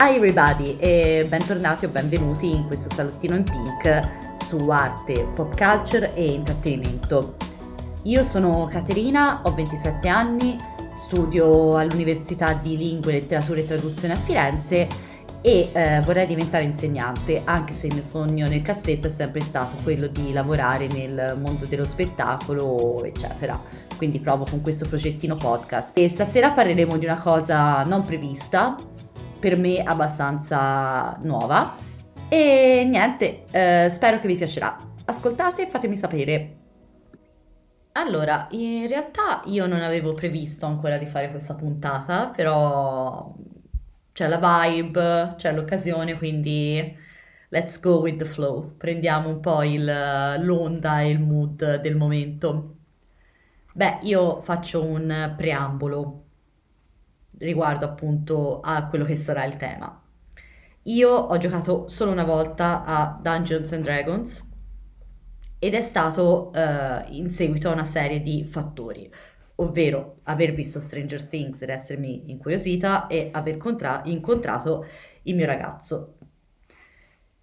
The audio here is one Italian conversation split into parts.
Hi everybody e bentornati o benvenuti in questo salottino in pink su arte, pop culture e intrattenimento. Io sono Caterina, ho 27 anni, studio all'Università di Lingue, Letteratura e Traduzione a Firenze e eh, vorrei diventare insegnante, anche se il mio sogno nel cassetto è sempre stato quello di lavorare nel mondo dello spettacolo, eccetera. Quindi provo con questo progettino podcast. E stasera parleremo di una cosa non prevista, per me abbastanza nuova. E niente, eh, spero che vi piacerà. Ascoltate e fatemi sapere. Allora, in realtà io non avevo previsto ancora di fare questa puntata, però c'è la vibe, c'è l'occasione, quindi let's go with the flow. Prendiamo un po' il, l'onda e il mood del momento. Beh, io faccio un preambolo riguardo appunto a quello che sarà il tema. Io ho giocato solo una volta a Dungeons and Dragons ed è stato uh, in seguito a una serie di fattori, ovvero aver visto Stranger Things ed essermi incuriosita e aver contra- incontrato il mio ragazzo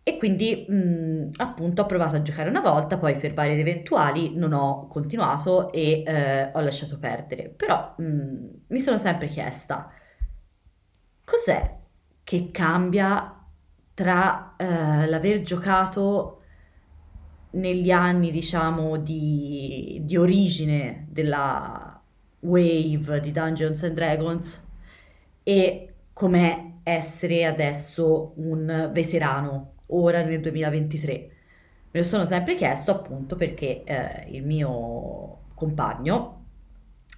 e quindi mh, appunto ho provato a giocare una volta, poi per vari eventuali non ho continuato e eh, ho lasciato perdere. Però mh, mi sono sempre chiesta cos'è che cambia tra eh, l'aver giocato negli anni, diciamo, di, di origine della wave di Dungeons and Dragons e com'è essere adesso un veterano ora nel 2023? Me lo sono sempre chiesto appunto perché eh, il mio compagno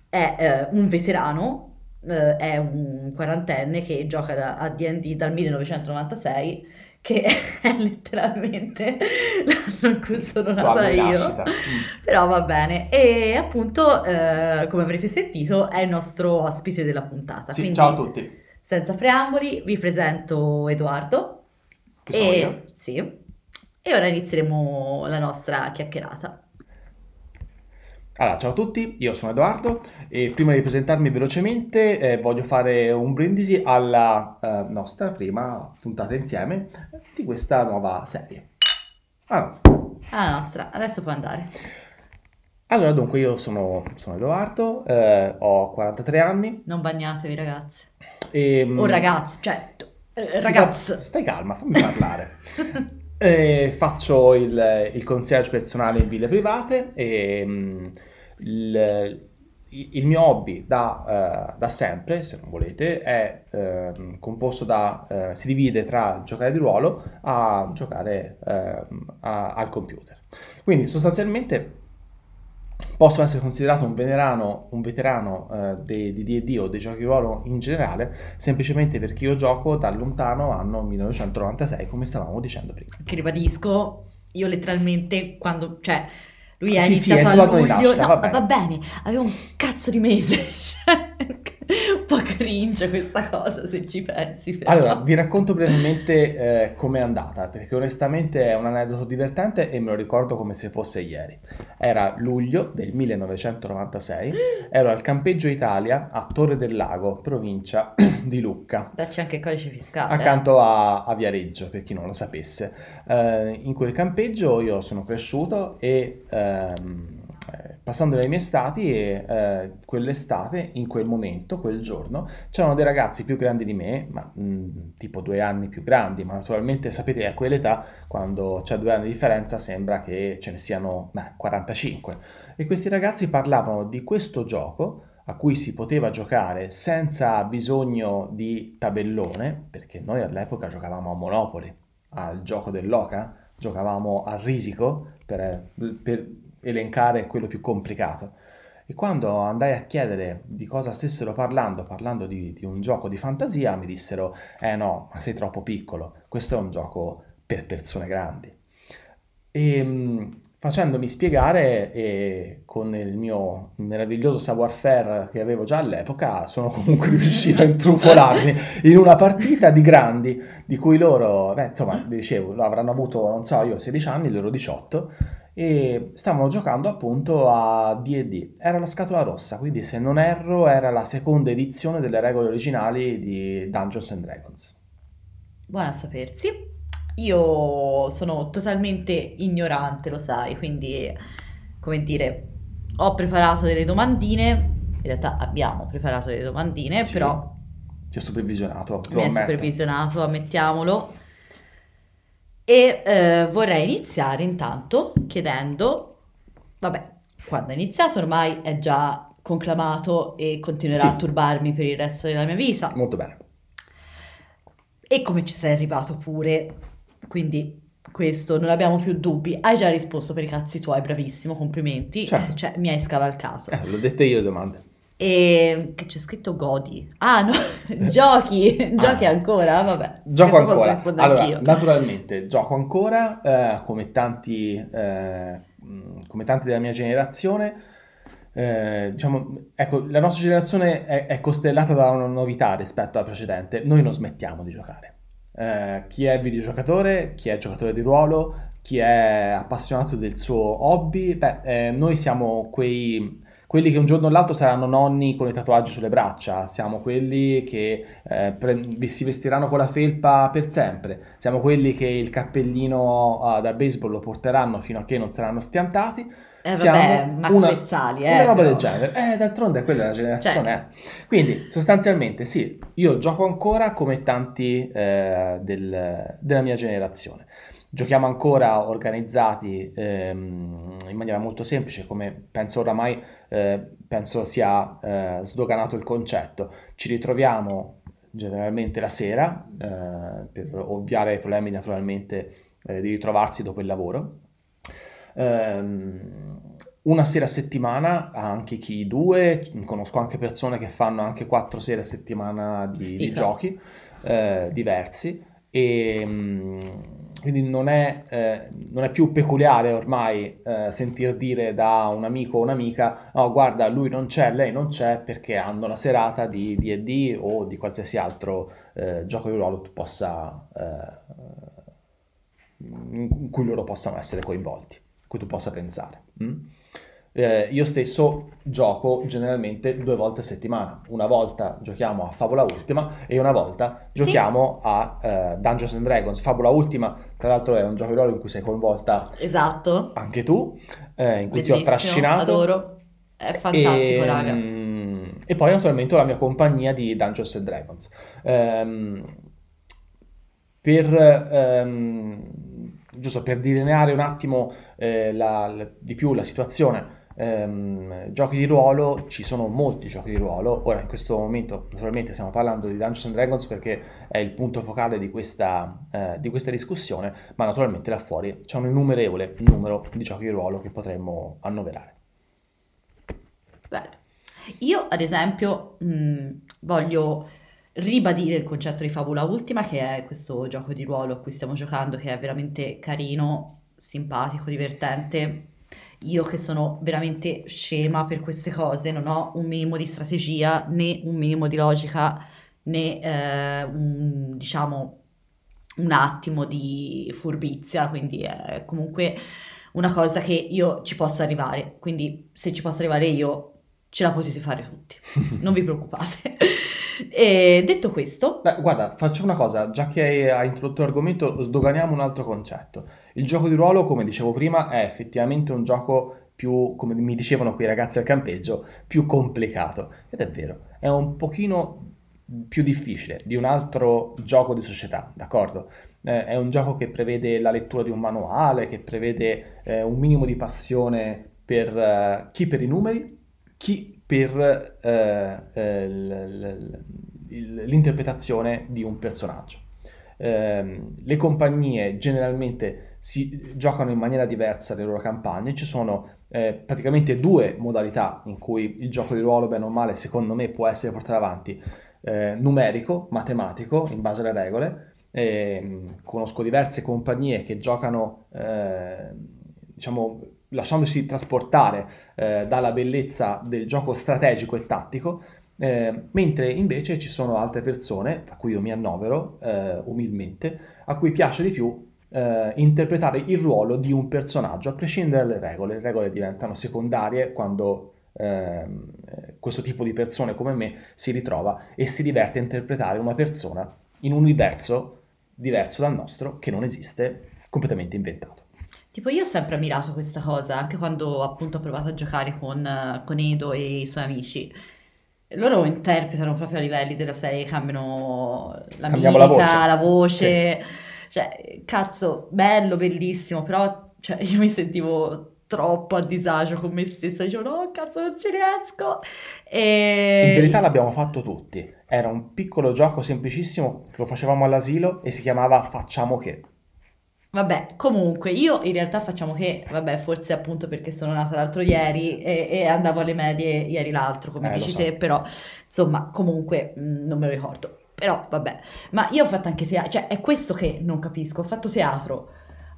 è eh, un veterano, eh, è un quarantenne che gioca da, a D&D dal 1996 che è letteralmente l'anno in cui sono nata io, mm. però va bene. E appunto, eh, come avrete sentito, è il nostro ospite della puntata. Sì, Quindi, ciao a tutti. Senza preamboli, vi presento Edoardo. Che sono e, io? Sì. E ora inizieremo la nostra chiacchierata. Allora, ciao a tutti, io sono Edoardo e prima di presentarmi velocemente eh, voglio fare un brindisi alla eh, nostra prima puntata insieme di questa nuova serie. Alla nostra. Alla nostra, adesso può andare. Allora, dunque, io sono, sono Edoardo, eh, ho 43 anni. Non bagnatevi ragazzi. E, o ragazzi, cioè eh, ragazzi, stai calma, fammi parlare. eh, faccio il, il, concierge personale in ville private e um, il, il, mio hobby da, uh, da, sempre, se non volete, è uh, composto da... Uh, si divide tra giocare di ruolo a giocare ehm, a, al computer. Quindi sostanzialmente posso essere considerato un veterano, un veterano eh, di D&D o dei giochi di ruolo in generale, semplicemente perché io gioco dal lontano anno 1996, come stavamo dicendo prima. Che ribadisco, io letteralmente quando, cioè, lui è sì, iniziato sì, è a luglio, no, va, bene. va bene, avevo un cazzo di mese. un po' cringe questa cosa se ci pensi. Però. Allora, vi racconto brevemente eh, com'è andata, perché onestamente è un aneddoto divertente e me lo ricordo come se fosse ieri. Era luglio del 1996, ero al campeggio Italia a Torre del Lago, provincia di Lucca. Dacci anche il codice fiscale. Accanto a, a Viareggio, per chi non lo sapesse. Eh, in quel campeggio io sono cresciuto e... Ehm, eh, passando dai miei stati e eh, quell'estate, in quel momento, quel giorno, c'erano dei ragazzi più grandi di me, ma mh, mm, tipo due anni più grandi, ma naturalmente sapete a quell'età, quando c'è due anni di differenza, sembra che ce ne siano beh, 45. E questi ragazzi parlavano di questo gioco a cui si poteva giocare senza bisogno di tabellone, perché noi all'epoca giocavamo a Monopoli, al gioco dell'oca, giocavamo a risico per, per elencare quello più complicato. E quando andai a chiedere di cosa stessero parlando, parlando di, di, un gioco di fantasia, mi dissero, eh no, ma sei troppo piccolo, questo è un gioco per persone grandi. E ehm, facendomi spiegare e con il mio meraviglioso savoir-faire che avevo già all'epoca, sono comunque riuscito a intrufolarmi in una partita di grandi, di cui loro, beh, insomma, dicevo, avranno avuto, non so, io 16 anni, loro 18, e stavano giocando appunto a D&D. Era la scatola rossa, quindi se non erro era la seconda edizione delle regole originali di Dungeons and Dragons. buona a sapersi. Io sono totalmente ignorante, lo sai, quindi, come dire, ho preparato delle domandine, in realtà abbiamo preparato delle domandine, Sì. però Ti ho supervisionato, lo mi hai ammetto. supervisionato, ammettiamolo. E eh, vorrei iniziare intanto chiedendo, vabbè, quando è iniziato ormai è già conclamato e continuerà Sì. a turbarmi per il resto della mia vita. Molto bene. E come ci sei arrivato pure, quindi questo non abbiamo più dubbi. Hai già risposto per i cazzi tuoi, bravissimo, complimenti. Certo. Cioè, mi hai scavalcato. Eh, l'ho dette io le domande. E che c'è scritto godi. Ah, no, giochi, giochi Ah. ancora, vabbè. Gioco ancora. Allora, anch'io. naturalmente, gioco ancora, eh, come tanti, eh, mh, come tanti della mia generazione. Eh, diciamo, ecco, la nostra generazione è, è costellata da una novità rispetto alla precedente. Noi non smettiamo di giocare. Eh, chi è videogiocatore, chi è giocatore di ruolo, chi è appassionato del suo hobby, beh, eh, noi siamo quei, quelli che un giorno o l'altro saranno nonni con i tatuaggi sulle braccia, siamo quelli che eh, pre- vi si vestiranno con la felpa per sempre, siamo quelli che il cappellino ah, da baseball lo porteranno fino a che non saranno stiantati. Eh vabbè, Max una- Pezzali, eh. Una roba però. del genere. Eh, d'altronde quella è la generazione. Cioè. eh. Quindi, sostanzialmente, sì, io gioco ancora come tanti eh, del- della mia generazione. Giochiamo ancora organizzati ehm, in maniera molto semplice, come penso oramai eh, penso sia eh, sdoganato il concetto. Ci ritroviamo generalmente la sera, eh, per ovviare ai problemi naturalmente eh, di ritrovarsi dopo il lavoro. Ehm, una sera a settimana, anche chi due, conosco anche persone che fanno anche quattro sere a settimana di, di giochi eh, diversi e mm, quindi non è, eh, non è più peculiare ormai eh, sentir dire da un amico o un'amica no guarda lui non c'è, lei non c'è perché hanno la serata di D&D o di qualsiasi altro eh, gioco di ruolo tu possa eh, in cui loro possano essere coinvolti, in cui tu possa pensare. mm? Eh, io stesso gioco generalmente due volte a settimana. Una volta giochiamo a Favola Ultima e una volta giochiamo a eh, Dungeons and Dragons. Favola Ultima, tra l'altro, è un gioco di ruolo in cui sei coinvolta Esatto. anche tu, eh, in cui ti ho Bellissimo, trascinato. adoro. È fantastico, e, raga. mm, e poi naturalmente ho la mia compagnia di Dungeons and Dragons. Ehm, per, ehm, giusto per delineare un attimo eh, la- la- di più la situazione, ehm, giochi di ruolo, ci sono molti giochi di ruolo. Ora, in questo momento, naturalmente, stiamo parlando di Dungeons and Dragons perché è il punto focale di questa, eh, di questa discussione, ma naturalmente là fuori c'è un innumerevole numero di giochi di ruolo che potremmo annoverare. Bene. Io, ad esempio, mh, voglio ribadire il concetto di Fabula Ultima, che è questo gioco di ruolo a cui stiamo giocando, che è veramente carino, simpatico, divertente. Io che sono veramente scema per queste cose, non ho un minimo di strategia, né un minimo di logica, né eh, un, diciamo un attimo di furbizia, quindi è comunque una cosa che io ci posso arrivare. Quindi se ci posso arrivare io, ce la potete fare tutti, non vi preoccupate. E detto questo, Beh, guarda, faccio una cosa, già che hai, introdotto l'argomento, sdoganiamo un altro concetto. Il gioco di ruolo, come dicevo prima, è effettivamente un gioco più, come mi dicevano quei ragazzi al campeggio, più complicato. Ed è vero, è un pochino più difficile di un altro gioco di società, d'accordo? Eh, è un gioco che prevede la lettura di un manuale, che prevede eh, un minimo di passione per eh, chi per i numeri, chi per eh, eh, l'interpretazione di un personaggio. Ehm, le compagnie generalmente si giocano in maniera diversa le loro campagne, ci sono eh, praticamente due modalità in cui il gioco di ruolo, bene o male, secondo me può essere portato avanti, eh, numerico, matematico, in base alle regole. Ehm, conosco diverse compagnie che giocano, eh, diciamo, lasciandosi trasportare eh, dalla bellezza del gioco strategico e tattico, eh, mentre invece ci sono altre persone, tra cui io mi annovero eh, umilmente, a cui piace di più eh, interpretare il ruolo di un personaggio, a prescindere dalle regole. Le regole diventano secondarie quando ehm, eh, questo tipo di persone come me si ritrova e si diverte a interpretare una persona in un universo diverso dal nostro, che non esiste, completamente inventato. Tipo io ho sempre ammirato questa cosa, anche quando appunto ho provato a giocare con, con Edo e i suoi amici. Loro interpretano proprio a livelli della serie, cambiano la Cambiamo la mimica, voce. la voce. Cioè, cazzo, bello, bellissimo, però cioè, io mi sentivo troppo a disagio con me stessa, dicevo no, cazzo, non ci riesco. E... In verità l'abbiamo fatto tutti. Era un piccolo gioco semplicissimo, lo facevamo all'asilo e si chiamava Facciamo che. Vabbè, comunque, io in realtà facciamo che, vabbè, forse appunto perché sono nata l'altro ieri e, e andavo alle medie ieri l'altro, come Eh, dici so. te, però, insomma, comunque, mh, non me lo ricordo. Però, vabbè, ma io ho fatto anche teatro, cioè, è questo che non capisco, ho fatto teatro,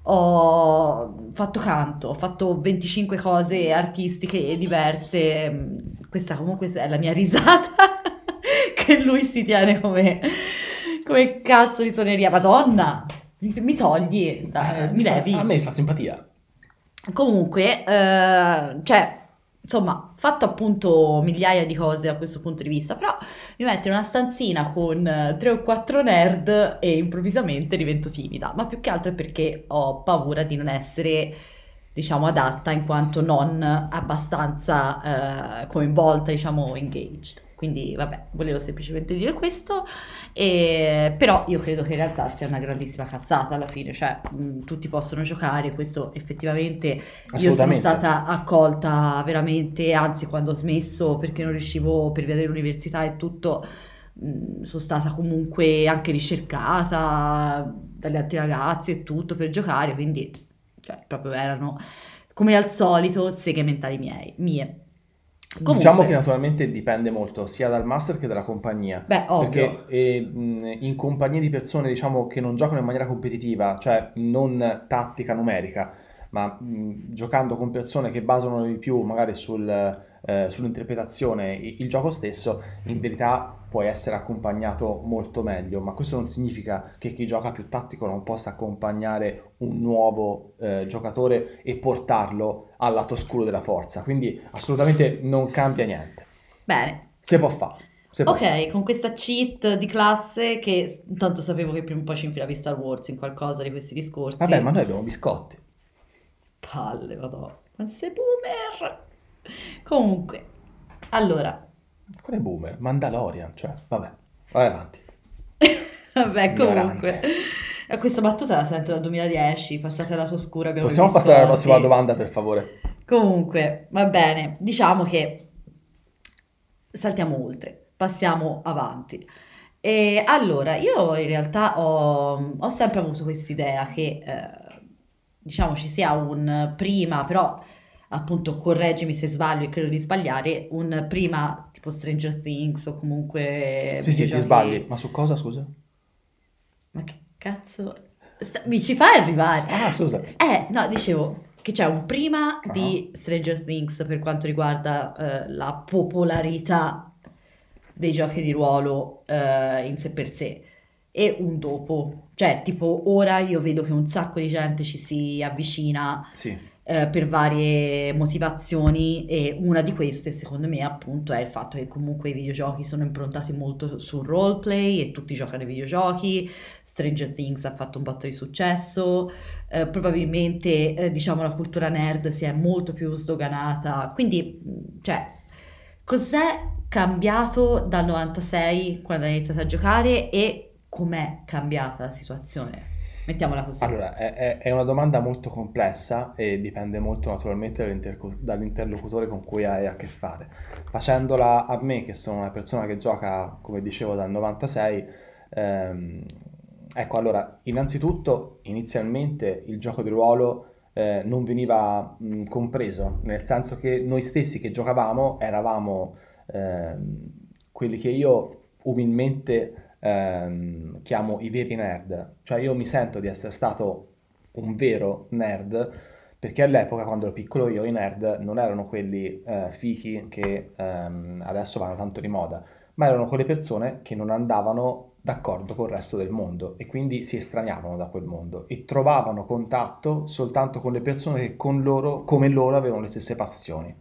ho fatto canto, ho fatto 25 cose artistiche diverse, mh, questa comunque è la mia risata che lui si tiene come, come cazzo di suoneria, madonna! Mi, togli, da- Eh, mi fa- levi. a me fa simpatia. Comunque, eh, cioè, insomma, fatto appunto migliaia di cose da questo punto di vista, però mi metto in una stanzina con eh, tre o quattro nerd e improvvisamente divento timida, ma più che altro è perché ho paura di non essere, diciamo, adatta in quanto non abbastanza eh, coinvolta, diciamo, engaged. Quindi, vabbè, volevo semplicemente dire questo, e- però io credo che in realtà sia una grandissima cazzata alla fine, cioè mh, tutti possono giocare, questo effettivamente io sono stata accolta veramente, anzi quando ho smesso perché non riuscivo per via dell'università e tutto, mh, sono stata comunque anche ricercata dalle altre ragazze e tutto per giocare, quindi cioè, proprio erano come al solito seghe mentali miei, mie. Comunque, Diciamo che naturalmente dipende molto sia dal master che dalla compagnia. beh, ovvio. Perché eh, in compagnie di persone, diciamo, che non giocano in maniera competitiva, cioè non tattica numerica, ma mh, giocando con persone che basano di più magari sul, eh, sull'interpretazione il gioco stesso, in verità puoi essere accompagnato molto meglio, ma questo non significa che chi gioca più tattico non possa accompagnare un nuovo eh, giocatore e portarlo al lato oscuro della forza, quindi assolutamente non cambia niente. Bene, Se può fare. Può fare. Ok, con questa cheat di classe che s- tanto sapevo che prima o poi ci infilavi Star Wars in qualcosa di questi discorsi. Vabbè, ma noi abbiamo biscotti. Palle, vado. Ma sei boomer! Comunque, allora, Qual è boomer? Mandalorian, cioè, vabbè, vai avanti. vabbè, comunque. eh, Questa battuta la sento dal 2010, passate alla sua oscura. abbiamo Possiamo passare alla prossima domanda, per favore? Comunque, va bene, diciamo che saltiamo oltre, passiamo avanti. E allora, io in realtà ho, ho sempre avuto quest'idea che, eh, diciamo, ci sia un prima, però appunto correggimi se sbaglio e credo di sbagliare, un prima tipo Stranger Things o comunque Sì, sì, ti sbagli. Ma su cosa, scusa? Ma che cazzo? Sta- mi ci fai arrivare? Ah, scusa. Eh, no, dicevo che c'è un prima Ah. di Stranger Things per quanto riguarda eh, la popolarità dei giochi di ruolo eh, in sé per sé e un dopo. Cioè, tipo, ora io vedo che un sacco di gente ci si avvicina Sì, eh, per varie motivazioni e una di queste, secondo me, appunto, è il fatto che comunque i videogiochi sono improntati molto sul roleplay e tutti giocano ai videogiochi. Stranger Things ha fatto un botto di successo, eh, probabilmente, eh, diciamo, la cultura nerd si è molto più sdoganata. Quindi, mh, cioè, cos'è cambiato dal 96 quando hai iniziato a giocare e com'è cambiata la situazione? Mettiamola così. allora, è, è- una domanda molto complessa e dipende molto naturalmente dall'interlocutore con cui hai a che fare. Facendola a me, che sono una persona che gioca, come dicevo, dal 96, ehm, ecco, allora, innanzitutto, inizialmente il gioco di ruolo eh, non veniva mh, compreso, nel senso che noi stessi che giocavamo eravamo ehm, quelli che io umilmente ehm, chiamo i veri nerd, cioè io mi sento di essere stato un vero nerd perché all'epoca quando ero piccolo io i nerd non erano quelli eh, fichi che ehm, adesso vanno tanto di moda, ma erano quelle persone che non andavano d'accordo col resto del mondo e quindi si estraniavano da quel mondo e trovavano contatto soltanto con le persone che con loro, come loro avevano le stesse passioni.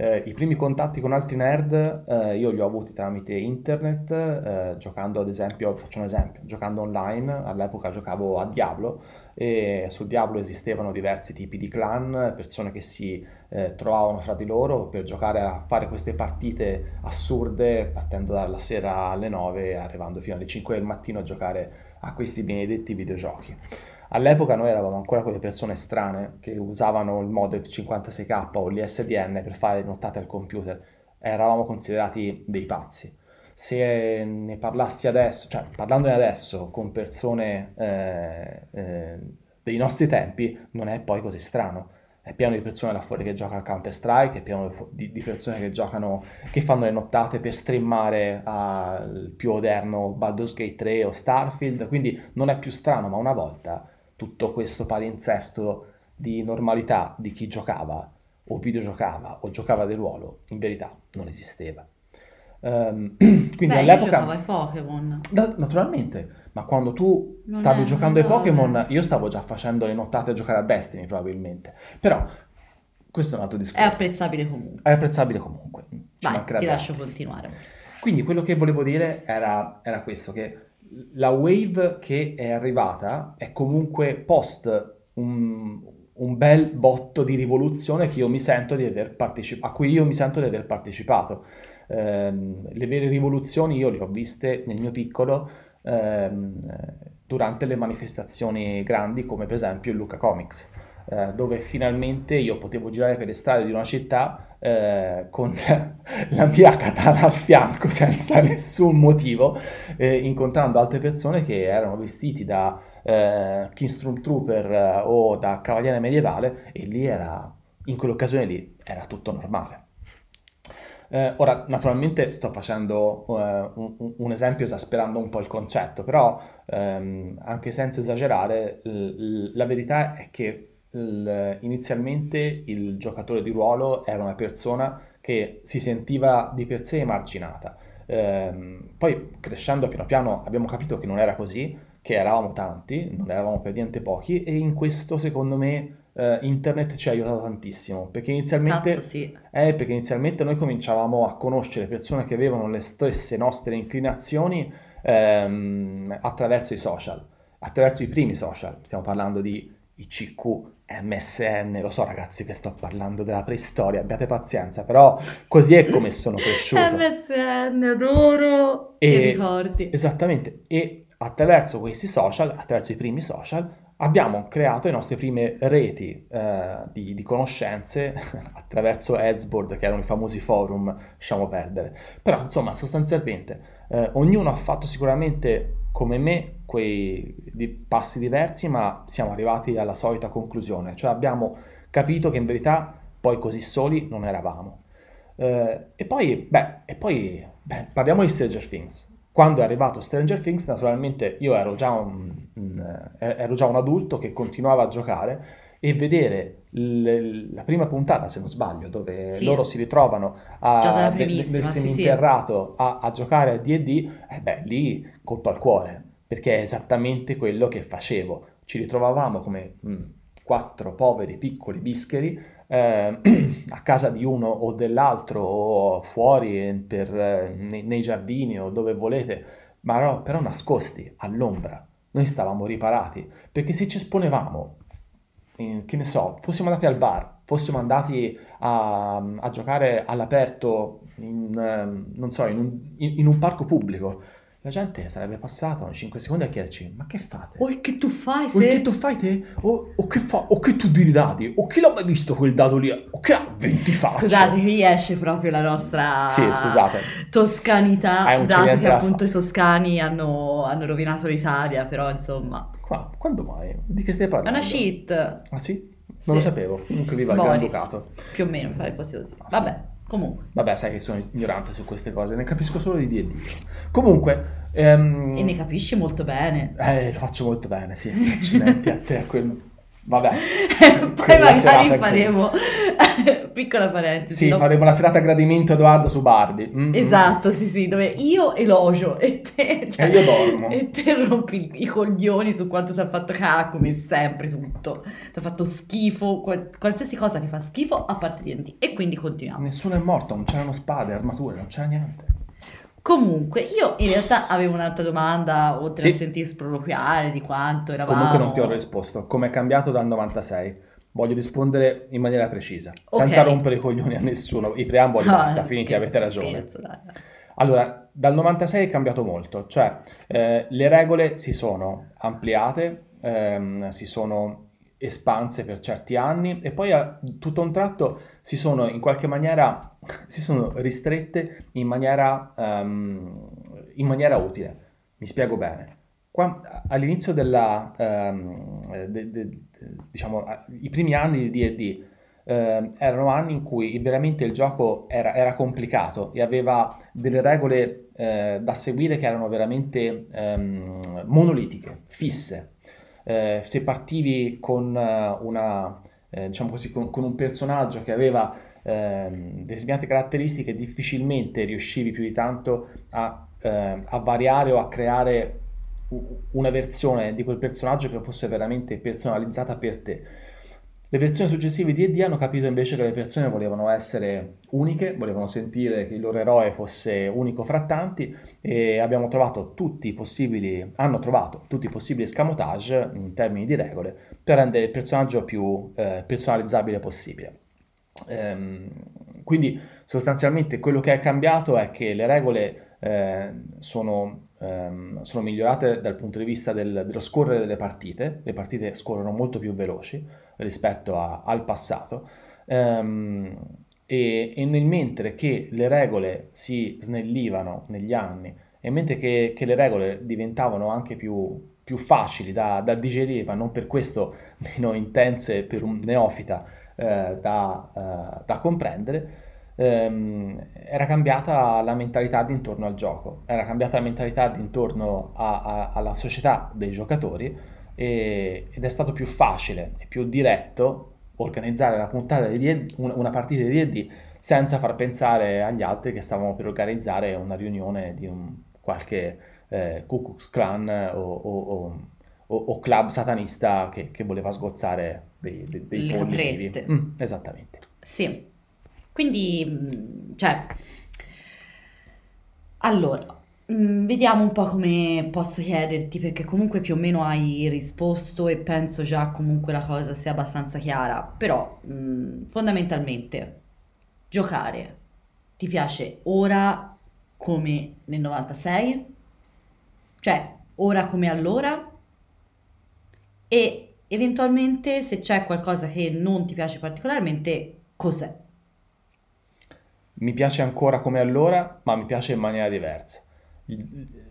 Eh, I primi contatti con altri nerd eh, io li ho avuti tramite internet, eh, giocando ad esempio, faccio un esempio, giocando online, all'epoca giocavo a Diablo e su Diablo esistevano diversi tipi di clan, persone che si eh, trovavano fra di loro per giocare a fare queste partite assurde partendo dalla sera alle 9 e arrivando fino alle 5 del mattino a giocare a questi benedetti videogiochi. All'epoca noi eravamo ancora quelle persone strane che usavano il modem 56k o l'ISDN per fare nottate al computer. Eravamo considerati dei pazzi. Se ne parlassi adesso, cioè parlandone adesso con persone eh, eh, dei nostri tempi, non è poi così strano. È pieno di persone là fuori che giocano a Counter Strike, è pieno di, di persone che giocano, che fanno le nottate per streamare al più moderno Baldur's Gate 3 o Starfield, quindi non è più strano, ma una volta tutto questo palinsesto di normalità di chi giocava o videogiocava o giocava del ruolo, in verità non esisteva. Um, quindi Beh, all'epoca... giocavo ai Pokémon. Da- naturalmente, ma quando tu Non stavi è- giocando ai è- Pokémon, io stavo già facendo le nottate a giocare a Destiny probabilmente. Però questo è un altro È discorso. apprezzabile comunque. È apprezzabile comunque. Ci Vai, ti lascio continuare. Quindi quello che volevo dire era, era questo, che la wave che è arrivata è comunque post un, un bel botto di rivoluzione di aver partecipato, a cui io mi sento di aver partecipato. Ehm, le vere rivoluzioni io le ho viste nel mio piccolo ehm, durante le manifestazioni grandi come per esempio il Luca Comics eh, dove finalmente io potevo girare per le strade di una città eh, con la mia katana al fianco senza nessun motivo, eh, incontrando altre persone che erano vestiti da eh, Stormtrooper eh, o da cavaliere medievale e lì era, in quell'occasione lì, era tutto normale. Eh, ora, naturalmente sto facendo eh, un- un esempio esasperando un po' il concetto, però ehm, anche senza esagerare, l- l- la verità è che l- inizialmente il giocatore di ruolo era una persona che si sentiva di per sé emarginata. Ehm, poi crescendo piano piano abbiamo capito che non era così, che eravamo tanti, non eravamo per niente pochi e in questo secondo me eh, internet ci ha aiutato tantissimo, perché inizialmente... Cazzo, sì. Eh, perché inizialmente noi cominciavamo a conoscere persone che avevano le stesse nostre inclinazioni ehm, attraverso i social, attraverso i primi social. Stiamo parlando di ICQ, MSN, lo so ragazzi che sto parlando della preistoria, abbiate pazienza, però così è come sono cresciuto. MSN, adoro. E- Che ricordi. Esattamente, e attraverso questi social, attraverso i primi social, abbiamo creato le nostre prime reti eh, di, di conoscenze attraverso Adsboard, che erano i famosi forum, lasciamo perdere. Però, insomma, sostanzialmente, eh, ognuno ha fatto sicuramente, come me, quei passi diversi, ma siamo arrivati alla solita conclusione, cioè abbiamo capito che in verità poi così soli non eravamo. Eh, e poi, beh, e poi beh, parliamo di Stranger Things. Quando è arrivato Stranger Things, naturalmente io ero già un, un- eh, ero già un adulto che continuava a giocare e vedere l- la prima puntata, se non sbaglio, dove Sì. loro si ritrovano a- de- nel sì, sì. seminterrato a, a giocare a D&D, eh beh, lì colpo al cuore, perché è esattamente quello che facevo. Ci ritrovavamo come mm, quattro poveri piccoli bischeri eh, a casa di uno o dell'altro o fuori per, eh, nei, nei giardini o dove volete, ma no- però nascosti all'ombra. Noi stavamo riparati perché se ci esponevamo, in- che ne so, fossimo andati al bar, fossimo andati a, a giocare all'aperto, in, non so, in un, in- in un parco pubblico, la gente sarebbe passata in 5 secondi a chiederci: Ma che fate? Oh, che tu fai, O che tu fai te? O, o che fa? O che tu diri dadi? O chi l'ha mai visto quel dado lì? O che ha 20 facce? Scusate, qui esce proprio la nostra Sì, scusate. toscanità, dato che appunto i toscani hanno, hanno rovinato l'Italia, però insomma... Qua, quando mai? Di che stai È parlando? una shit, Ah sì? Non Sì. lo sapevo. Comunque viva il Boris. Granducato. più o meno, pare fosse così. Ah, sì. Vabbè, comunque. Vabbè, sai che sono ignorante su queste cose, ne capisco solo di D&D. Comunque... ehm, E ne capisci molto bene. Eh, lo faccio molto bene, sì. Accidenti a te, a quel... Vabbè. Poi magari che- faremo Piccola parentesi. Sì, dopo- faremo la serata a gradimento Edoardo su Barbie. Mm, mm. Esatto, sì, sì, dove io elogio e te, cioè, E io dormo. e te rompi i coglioni su quanto si è fatto cacca, come sempre, tutto. Ti ha fatto schifo, qual- qualsiasi cosa ti fa schifo a parte D&D. E quindi continuiamo. Nessuno è morto, non c'erano spade, armature, non c'era niente. Comunque, io in realtà avevo un'altra domanda, oltre Sì. a sentire sproloquiare di quanto eravamo... Comunque non ti ho risposto. Come è cambiato dal 96? Voglio rispondere in maniera precisa, Ok. senza rompere i coglioni a nessuno. I preamboli Ah, basta, finiti, avete ragione. scherzo, dai, dai. Allora, dal 96 è cambiato molto, cioè eh, le regole si sono ampliate, ehm, si sono espanse per certi anni e poi a tutto un tratto si sono in qualche maniera si sono ristrette in maniera, ehm, in maniera utile. Mi spiego bene. Qua, all'inizio della, ehm, de- de- de- diciamo, i primi anni di D&D eh, erano anni in cui veramente il gioco era, era complicato e aveva delle regole eh, da seguire che erano veramente ehm, monolitiche, fisse. Eh, se partivi con eh, una, eh, diciamo così, con, con un personaggio che aveva ehm, determinate caratteristiche, difficilmente riuscivi più di tanto a, ehm, a variare o a creare una versione di quel personaggio che fosse veramente personalizzata per te. Le versioni successive di D&D hanno capito invece che le persone volevano essere uniche, volevano sentire che il loro eroe fosse unico fra tanti e abbiamo trovato tutti i possibili, hanno trovato tutti i possibili escamotage in termini di regole per rendere il personaggio più eh, personalizzabile possibile. Ehm, quindi sostanzialmente quello che è cambiato è che le regole eh, sono, ehm, sono migliorate dal punto di vista del- dello scorrere delle partite, le partite scorrono molto più veloci rispetto a- al passato. Ehm, e, e nel mentre che le regole si snellivano negli anni e mentre che, che le regole diventavano anche più, più facili da, da digerire, ma non per questo meno intense per un neofita eh, da, eh, da comprendere, ehm, era cambiata la mentalità intorno al gioco, era cambiata la mentalità intorno alla società dei giocatori e- ed è stato più facile e più diretto organizzare una puntata di D&D, una partita di D&D senza far pensare agli altri che stavamo per organizzare una riunione di un qualche eh, Ku Klux Klan o, o- o- o- club satanista che, che voleva sgozzare dei, dei, dei Le polli vivi. Mm, esattamente. Sì, quindi, mh, cioè, allora, mh, vediamo un po' come posso chiederti, perché comunque più o meno hai risposto e penso già comunque la cosa sia abbastanza chiara, però mh, fondamentalmente giocare ti piace ora come nel 96? Cioè, ora come allora? E eventualmente se c'è qualcosa che non ti piace particolarmente, cos'è? Mi piace ancora come allora, ma mi piace in maniera diversa. Il-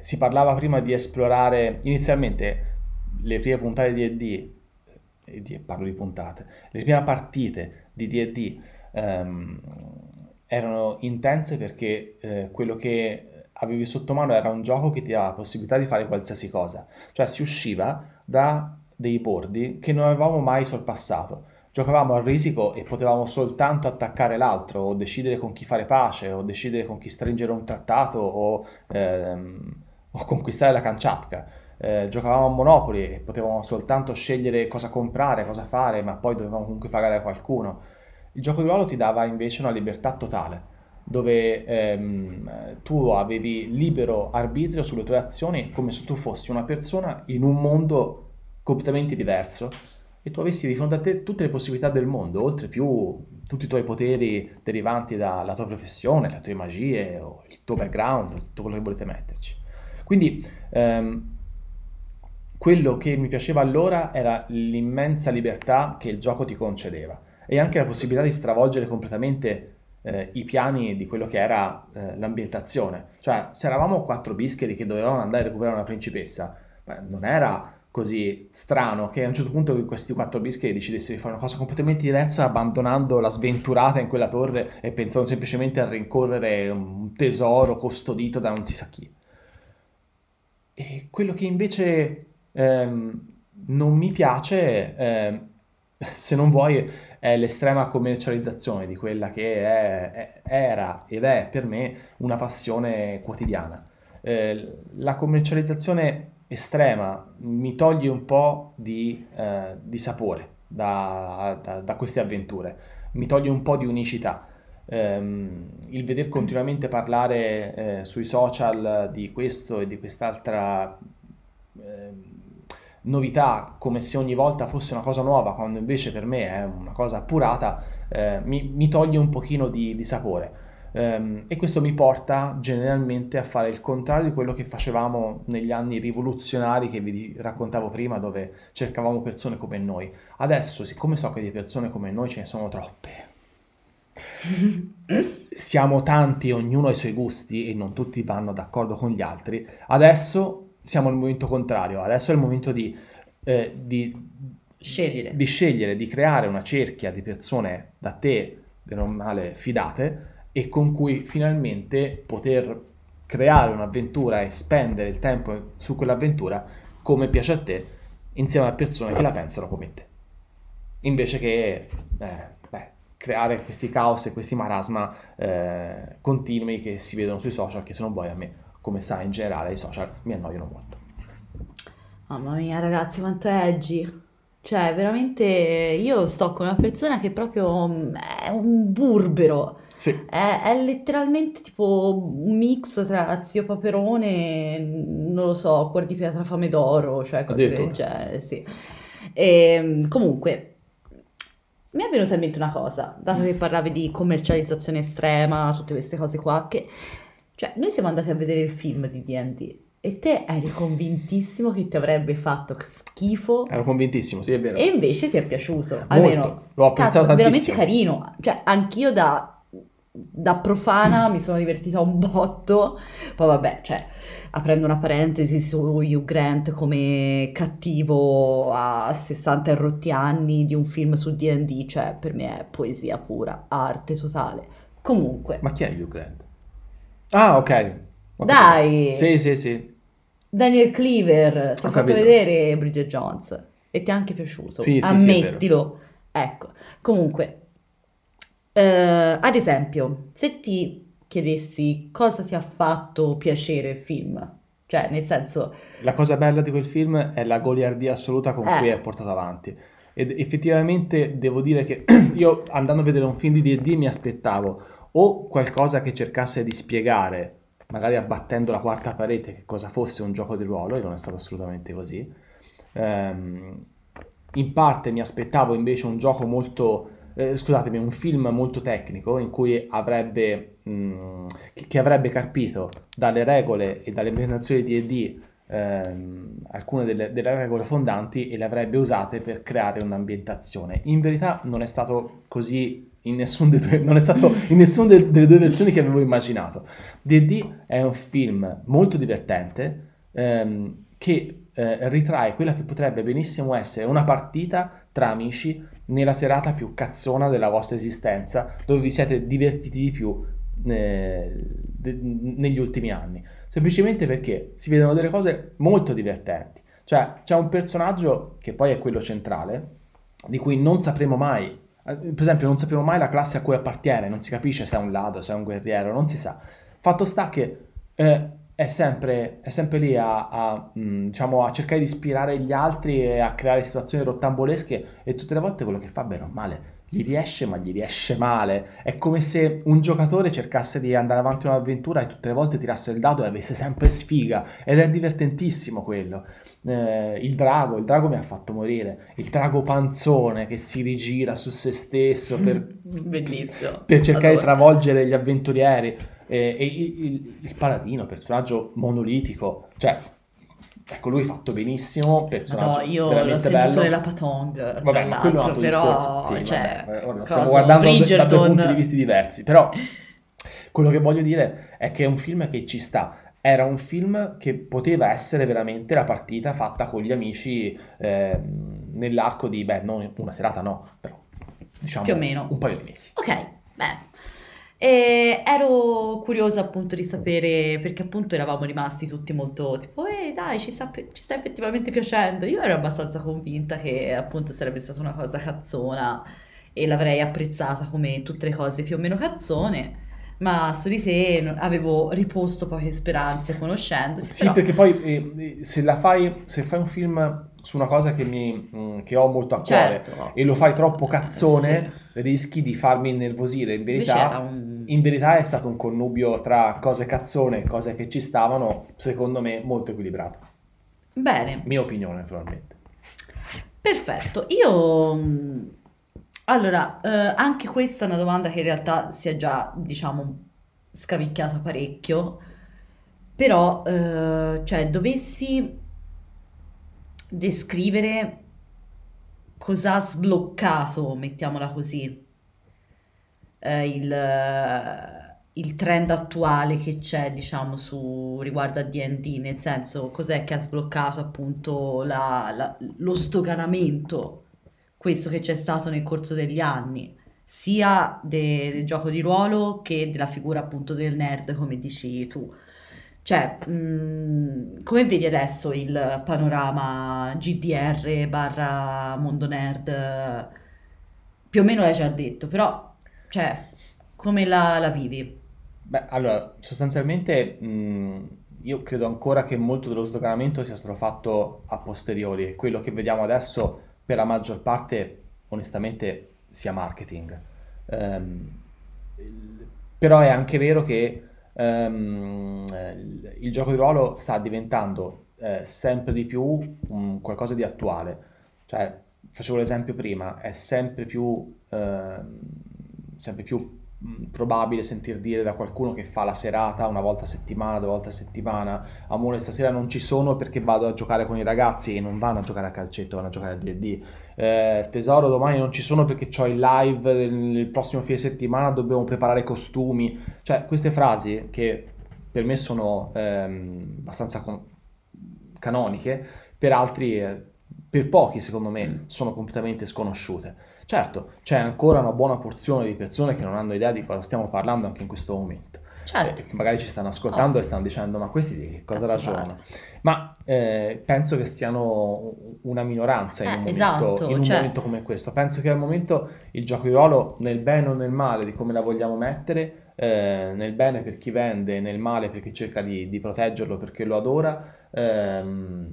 Si parlava prima di esplorare, inizialmente le prime puntate di D&D, e di- parlo di puntate, le prime partite di D&D ehm, erano intense perché eh, quello che avevi sotto mano era un gioco che ti dava la possibilità di fare qualsiasi cosa, cioè si usciva da dei bordi che non avevamo mai sorpassato. Giocavamo a risico e potevamo soltanto attaccare l'altro, o decidere con chi fare pace, o decidere con chi stringere un trattato, o, ehm, o conquistare la Kamchatka. Eh, giocavamo a Monopoli e potevamo soltanto scegliere cosa comprare, cosa fare, ma poi dovevamo comunque pagare a qualcuno. Il gioco di ruolo ti dava invece una libertà totale, dove ehm, tu avevi libero arbitrio sulle tue azioni come se tu fossi una persona in un mondo completamente diverso e tu avessi di fronte a te tutte le possibilità del mondo, oltre più tutti i tuoi poteri derivanti dalla tua professione, le tue magie, il tuo background, tutto quello che volete metterci. Quindi ehm, quello che mi piaceva allora era l'immensa libertà che il gioco ti concedeva e anche la possibilità di stravolgere completamente eh, i piani di quello che era eh, l'ambientazione. Cioè, se eravamo quattro bischeri che dovevamo andare a recuperare una principessa, beh, non era così strano che a un certo punto questi quattro bischeri decidessero di fare una cosa completamente diversa, abbandonando la sventurata in quella torre e pensando semplicemente a rincorrere un tesoro custodito da non si sa chi. E quello che invece ehm, non mi piace ehm, se non vuoi, è l'estrema commercializzazione di quella che è, è, era ed è per me una passione quotidiana. Eh, la commercializzazione estrema mi toglie un po' di, eh, di sapore da, da, da, queste avventure, mi toglie un po' di unicità. Um, il veder continuamente parlare eh, sui social di questo e di quest'altra eh, novità come se ogni volta fosse una cosa nuova, quando invece per me è una cosa appurata, eh, mi, mi, toglie un pochino di, di sapore. Um, e questo mi porta generalmente a fare il contrario di quello che facevamo negli anni rivoluzionari che vi raccontavo prima, dove cercavamo persone come noi. Adesso, siccome so che di persone come noi ce ne sono troppe, siamo tanti, ognuno ha i suoi gusti e non tutti vanno d'accordo con gli altri. Adesso siamo al momento contrario, adesso è il momento di, eh, di, scegliere. di scegliere, di creare una cerchia di persone da te, bene male, fidate e con cui finalmente poter creare un'avventura e spendere il tempo su quell'avventura come piace a te insieme a persone che la pensano come te. Invece che eh, creare questi caos e questi marasma eh, continui che si vedono sui social, che se non vuoi a me, come sai in generale, i social mi annoiano molto. Mamma mia ragazzi, quanto è edgy. Cioè, veramente io sto con una persona che proprio mm, è un burbero. Sì. È, è letteralmente tipo un mix tra zio Paperone, non lo so, cuor di pietra fame d'oro, cioè cose del genere, sì. E, ehm, comunque, mi è venuta in mente una cosa, dato che parlavi di commercializzazione estrema, tutte queste cose qua, che cioè noi siamo andati a vedere il film di D&D e te eri convintissimo che ti avrebbe fatto schifo. Ero convintissimo, sì, è vero. E invece ti è piaciuto. Molto. Almeno, l'ho apprezzato cazzo, veramente carino. Cioè, anch'io da, da profana mi sono divertita un botto. Poi vabbè, cioè aprendo una parentesi su Hugh Grant come cattivo a 60 rotti anni di un film su D&D, cioè per me è poesia pura, arte totale. Comunque. Ma chi è Hugh Grant? Ah, ok. Dai! Sì, sì, sì. Daniel Cleaver, ti ho, ho fatto vedere Bridget Jones e ti è anche piaciuto. Sì, sì, Ammettilo. Sì, ecco, comunque, eh, ad esempio, se ti chiedessi cosa ti ha fatto piacere il film. Cioè, nel senso... La cosa bella di quel film è la goliardia assoluta con eh. cui è portato avanti. Ed effettivamente devo dire che io andando a vedere un film di D&D mi aspettavo o qualcosa che cercasse di spiegare, magari abbattendo la quarta parete, che cosa fosse un gioco di ruolo, e non è stato assolutamente così. Um, in parte mi aspettavo invece un gioco molto eh, scusatemi, un film molto tecnico in cui avrebbe, mh, mm, che, che, avrebbe carpito dalle regole e dalle implementazioni di D&D ehm, alcune delle, delle, regole fondanti e le avrebbe usate per creare un'ambientazione. In verità non è stato così in nessuna delle due versioni che avevo immaginato. D&D è un film molto divertente ehm, che eh, ritrae quella che potrebbe benissimo essere una partita tra amici nella serata più cazzona della vostra esistenza, dove vi siete divertiti di più eh, de- negli ultimi anni. Semplicemente perché si vedono delle cose molto divertenti. Cioè, c'è un personaggio che poi è quello centrale, di cui non sapremo mai, eh, per esempio, non sapremo mai la classe a cui appartiene, non si capisce se è un ladro, se è un guerriero, non si sa. Fatto sta che eh, è sempre, è sempre lì a, a, mh, mm, diciamo, a, cercare di ispirare gli altri e a creare situazioni rottambolesche e tutte le volte quello che fa bene o male gli riesce ma gli riesce male. È come se un giocatore cercasse di andare avanti un'avventura e tutte le volte tirasse il dado e avesse sempre sfiga. Ed è divertentissimo quello. Eh, il drago, il drago mi ha fatto morire. Il drago panzone che si rigira su se stesso per, Bellissimo. per cercare allora. di travolgere gli avventurieri e, e il, il, paladino, personaggio monolitico, cioè Ecco, lui fatto benissimo, personaggio no, io veramente l'ho bello. nella Patong, vabbè, ma quello è un altro però, discorso. Sì, cioè, vabbè, stiamo guardando Bridgerton... da due punti di vista diversi, però quello che voglio dire è che è un film che ci sta. Era un film che poteva essere veramente la partita fatta con gli amici eh, nell'arco di, beh, non una serata no, però diciamo più o meno un paio di mesi. Ok, beh. E ero curiosa appunto di sapere, perché appunto eravamo rimasti tutti molto tipo, ehi dai, ci sta, ci sta effettivamente piacendo. Io ero abbastanza convinta che appunto sarebbe stata una cosa cazzona e l'avrei apprezzata come tutte le cose più o meno cazzone ma su di te avevo riposto poche speranze conoscendo. Sì, però... perché poi eh, se la fai, se fai un film su una cosa che, mi, mm, che ho molto a cuore certo. e lo fai troppo cazzone, sì. rischi di farmi innervosire. In verità. In verità è stato un connubio tra cose cazzone e cose che ci stavano, secondo me, molto equilibrato. Bene. Mia opinione, naturalmente. Perfetto. Io mm, allora, eh, anche questa è una domanda che in realtà si è già, diciamo, scavicchiata parecchio, però, eh, cioè, dovessi descrivere cosa ha sbloccato, mettiamola così, eh, il, il trend attuale che c'è, diciamo, su riguardo a D&D, nel senso, cos'è che ha sbloccato appunto la- la- lo sdoganamento questo che c'è stato nel corso degli anni, sia de- del gioco di ruolo che della figura appunto del nerd, come dici tu. Cioè, mh, mm, come vedi adesso il panorama GDR barra mondo nerd? Più o meno l'hai già detto, però, cioè, come la, la vivi? Beh, allora, sostanzialmente mh, io credo ancora che molto dello sdoganamento sia stato fatto a posteriori e quello che vediamo adesso per la maggior parte onestamente sia marketing. Um, però è anche vero che um, il gioco di ruolo sta diventando eh, sempre di più un qualcosa di attuale. Cioè, facevo l'esempio prima, è sempre più, eh, sempre più probabile sentir dire da qualcuno che fa la serata una volta a settimana, due volte a settimana, amore stasera non ci sono perché vado a giocare con i ragazzi e non vanno a giocare a calcetto, vanno a giocare a D&D. Eh, tesoro, domani non ci sono perché ho il live il prossimo fine settimana, dobbiamo preparare costumi. Cioè, queste frasi che per me sono ehm, abbastanza con- canoniche, per altri, eh, per pochi secondo me, sono completamente sconosciute. Certo, c'è ancora una buona porzione di persone che non hanno idea di cosa stiamo parlando anche in questo momento. Certo. Eh, che magari ci stanno ascoltando oh. e stanno dicendo ma questi di cosa Cazzo ragionano? Ma eh, penso che siano una minoranza in, eh, un, momento, esatto, in un cioè... momento, come questo. Penso che al momento il gioco di ruolo, nel bene o nel male di come la vogliamo mettere, eh, nel bene per chi vende, nel male per chi cerca di, di proteggerlo perché lo adora, ehm,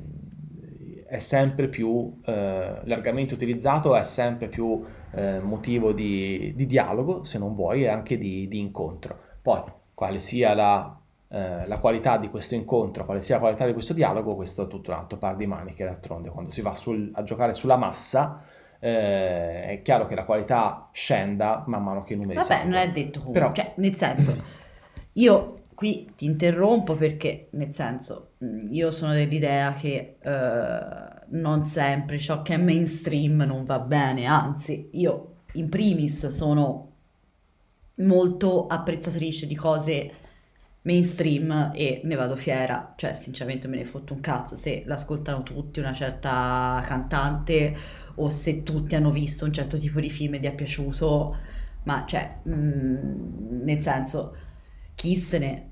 è sempre più eh, largamente utilizzato, è sempre più eh, motivo di, di, dialogo, se non vuoi, e anche di, di incontro. Poi, quale sia la, eh, la, qualità di questo incontro, quale sia la qualità di questo dialogo, questo è tutto un altro par di maniche, d'altronde, quando si va sul, a giocare sulla massa, eh, è chiaro che la qualità scenda man mano che i numeri Vabbè, salgono. non è detto comunque, Però... cioè, nel senso, io qui ti interrompo perché, nel senso, mm, io sono dell'idea che eh, non sempre ciò che è mainstream non va bene, anzi, io in primis sono molto apprezzatrice di cose mainstream e ne vado fiera, cioè sinceramente me ne fotto un cazzo se l'ascoltano tutti una certa cantante o se tutti hanno visto un certo tipo di film e gli è piaciuto, ma cioè, mh, mm, nel senso chi se ne...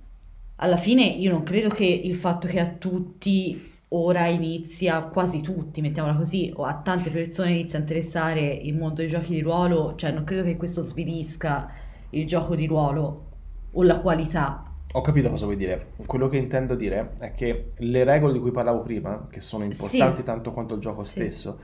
Alla fine io non credo che il fatto che a tutti ora inizia, quasi tutti, mettiamola così, o a tante persone inizia a interessare il mondo dei giochi di ruolo, cioè non credo che questo svilisca il gioco di ruolo o la qualità. Ho capito cosa vuoi dire. Quello che intendo dire è che le regole di cui parlavo prima, che sono importanti sì. tanto quanto il gioco sì. stesso,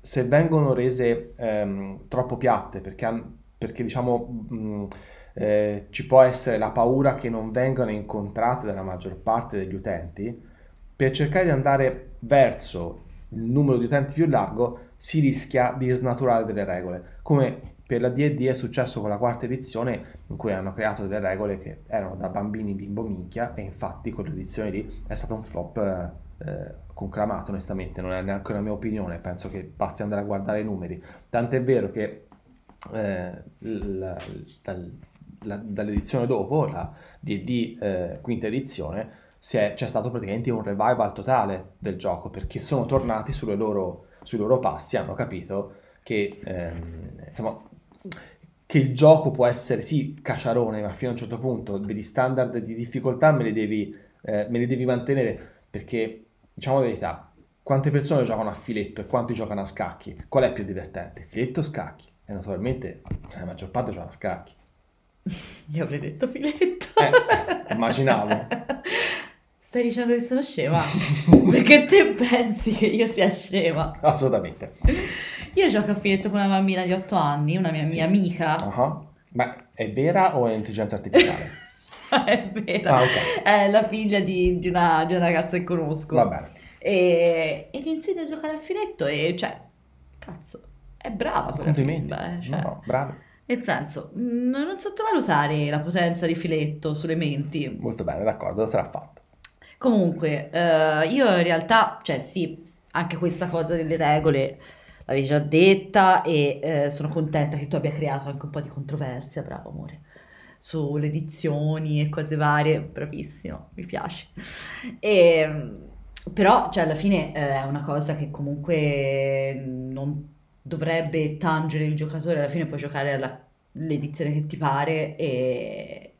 se vengono rese ehm, troppo piatte perché, perché diciamo... Mh, eh, ci può essere la paura che non vengano incontrate dalla maggior parte degli utenti, per cercare di andare verso il numero di utenti più largo si rischia di snaturare delle regole, come per la D&D è successo con la quarta edizione in cui hanno creato delle regole che erano da bambini bimbo minchia e infatti quell'edizione lì è stato un flop eh, conclamato onestamente, non è neanche una mia opinione, penso che basti andare a guardare i numeri, tant'è vero che eh, la, dal, la, dall'edizione dopo, la D&D eh, quinta edizione, è, c'è stato praticamente un revival totale del gioco perché sono tornati loro, sui loro passi, hanno capito che, ehm, insomma, che il gioco può essere sì caciarone, ma fino a un certo punto degli standard di difficoltà me li devi, eh, me li devi mantenere perché, diciamo la verità, quante persone giocano a filetto e quanti giocano a scacchi? Qual è più divertente? Filetto o scacchi? E naturalmente la maggior parte giocano a scacchi. Io avrei detto filetto. Eh, immaginavo. Stai dicendo che sono scema? Perché te pensi che io sia scema? Assolutamente. Io gioco a filetto con una bambina di 8 anni, una mia, Sì. mia amica. Uh-huh. Ma è vera o è intelligenza artificiale? È vera. Ah, ok. È la figlia di, di una, di una ragazza che conosco. Va bene. E, e gli insegno a giocare a filetto e, cioè, cazzo, è brava Complimenti. bimba, eh, cioè. No, no, bravi. Nel senso, mh, non sottovalutare la potenza di filetto sulle menti. Molto bene, d'accordo, sarà fatto. Comunque, eh, io in realtà, cioè sì, anche questa cosa delle regole l'avevi già detta e eh, sono contenta che tu abbia creato anche un po' di controversia, bravo amore, sulle edizioni e cose varie, bravissimo, mi piace. E, però, cioè, alla fine eh, è una cosa che comunque non dovrebbe tangere il giocatore, alla fine puoi giocare alla- l'edizione che ti pare e,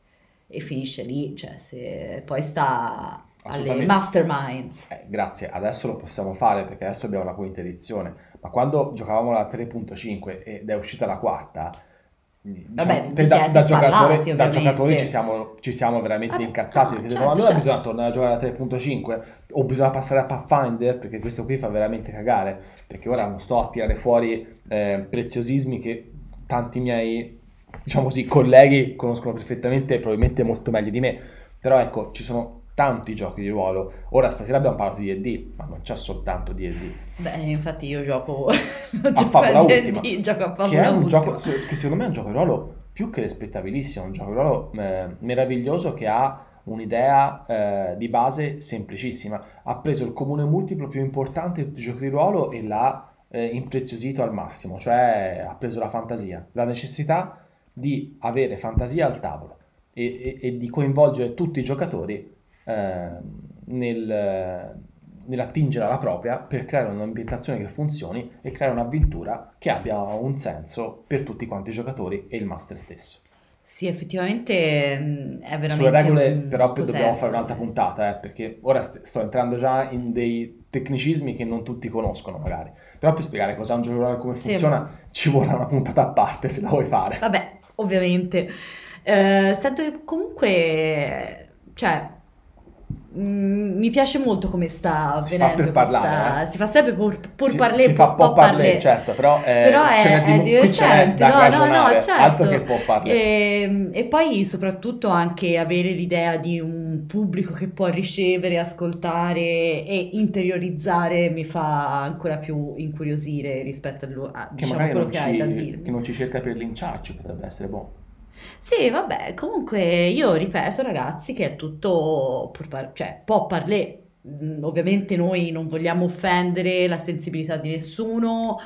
e finisce lì, cioè se poi sta alle masterminds. Eh, grazie, adesso lo possiamo fare perché adesso abbiamo la quinta edizione, ma quando giocavamo la 3.5 ed è uscita la quarta, Vabbè, per- da, da giocatori, da giocatori ci siamo, ci siamo veramente Ah, incazzati no, perché certo, secondo allora certo. bisogna tornare a giocare alla 3.5 o bisogna passare a Pathfinder perché questo qui fa veramente cagare perché ora non sto a tirare fuori eh, preziosismi che tanti miei diciamo così colleghi conoscono perfettamente e probabilmente molto meglio di me però ecco ci sono tanti giochi di ruolo ora stasera abbiamo parlato di D&D ma non c'è soltanto D&D Beh, infatti io gioco, non A Favola Ultima, D&D, gioco a che Favola è un Ultima. gioco che secondo me è un gioco di ruolo più che rispettabilissimo, un gioco di ruolo eh, meraviglioso che ha un'idea eh, di base semplicissima. Ha preso il comune multiplo più importante di tutti i giochi di ruolo e l'ha eh, impreziosito al massimo, cioè ha preso la fantasia, la necessità di avere fantasia al tavolo e, e- e di coinvolgere tutti i giocatori eh, nel, nell'attingere alla propria per creare un'ambientazione che funzioni e creare un'avventura che abbia un senso per tutti quanti i giocatori e il master stesso. Sì, effettivamente mh, è veramente Sulle regole un però cos'è? dobbiamo fare un'altra puntata, eh, perché ora st- sto entrando già in dei tecnicismi che non tutti conoscono magari, però per spiegare cos'è un gioco ruolo e come Sì. funziona ci vorrà una puntata a parte se la vuoi fare. Vabbè, ovviamente. Eh, sento che comunque, cioè, mi piace molto come sta Si fa per parlare, questa- eh. Si fa sempre pur, pur si, parler, si fa po' pur parler, parler. certo, però, eh, Però è, ce è di- qui ce n'è divertente, da no, no, ragionare, no, certo. altro che può parler. E, e poi soprattutto anche avere l'idea di un pubblico che può ricevere, ascoltare e interiorizzare mi fa ancora più incuriosire rispetto a, a, diciamo, quello che hai da ci, dirmi. che non ci cerca per linciarci, potrebbe essere buono. Sì, vabbè, comunque io ripeto ragazzi che è tutto, pur par- cioè, può parler, Mm, ovviamente noi non vogliamo offendere la sensibilità di nessuno,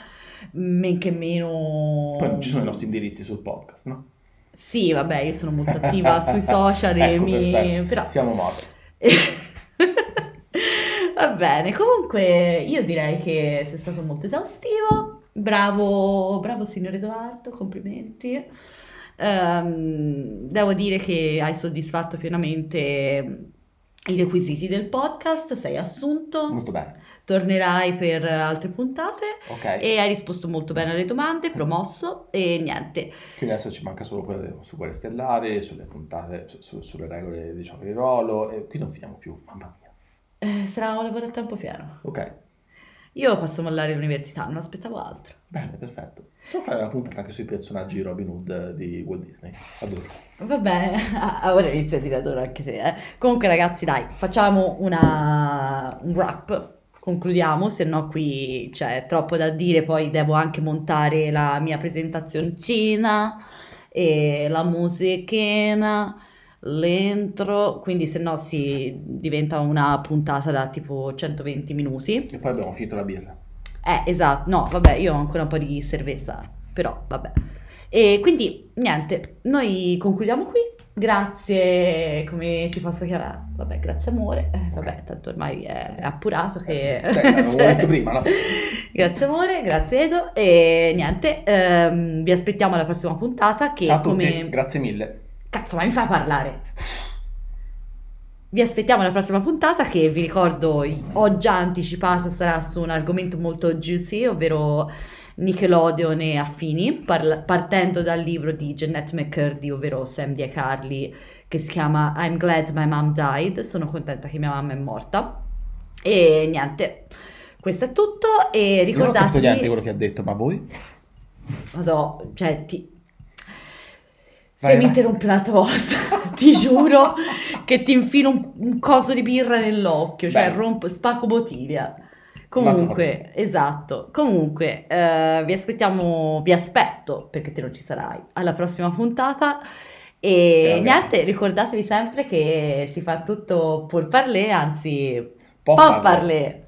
men che meno... Poi ci sono i nostri indirizzi sul podcast, no? Sì, vabbè, io sono molto attiva sui social e Ecco, mi... però... Siamo morti. Va bene, comunque io direi che sei stato molto esaustivo, bravo, bravo signor Edoardo, complimenti. Ehm, devo dire che hai soddisfatto pienamente i requisiti del podcast, sei assunto, Molto bene. tornerai per altre puntate Ok. e hai risposto molto bene alle domande, promosso e niente. Quindi adesso ci manca solo quello su Guerre Stellari, sulle puntate, su- su- sulle regole di gioco di ruolo e qui non finiamo più, mamma mia. Eh, sarà un lavoro a tempo pieno. Ok, Io posso mollare l'università, non aspettavo altro. bene, perfetto. Possiamo fare una puntata anche sui personaggi Robin Hood di Walt Disney. Adoro. Va bene, ah, ora inizia a dire adoro anche se... eh. Comunque ragazzi dai, facciamo una... un wrap, concludiamo, se no qui c'è troppo da dire, poi devo anche montare la mia presentazioncina e la musichina, l'intro, quindi se no si diventa una puntata da tipo 120 minuti. E poi abbiamo finito la birra. Eh, esatto, no, vabbè, io ho ancora un po' di cerveza, però vabbè. E quindi niente, noi concludiamo qui Grazie, come ti posso chiamare? Vabbè, grazie amore. Eh, vabbè, tanto ormai è, appurato che... Eh, l'avevo detto prima, no? grazie amore, grazie Edo. E niente, ehm, vi aspettiamo alla prossima puntata che Ciao a tutti, come... grazie mille. Cazzo, ma mi fai parlare? Vi aspettiamo alla prossima puntata che vi ricordo, ho già anticipato, sarà su un argomento molto juicy, ovvero Nickelodeon e affini, parla- partendo dal libro di Jeanette McCurdy, ovvero Sandy e Carly, che si chiama I'm Glad My Mom Died, sono contenta che mia mamma è morta. E niente, questo è tutto e Io non ho capito ricordatevi... niente quello che ha detto, ma voi? Madò, cioè ti... Vai, Se mi vai. interrompi un'altra volta, ti giuro che ti infilo un, un coso di birra nell'occhio, cioè rompo, spacco bottiglia. Comunque, esatto. Comunque, eh, vi aspettiamo, vi aspetto, perché te non ci sarai, alla prossima puntata. E Eh, niente, ragazzi. ricordatevi sempre che si fa tutto pour parler, anzi, Pop pop parler.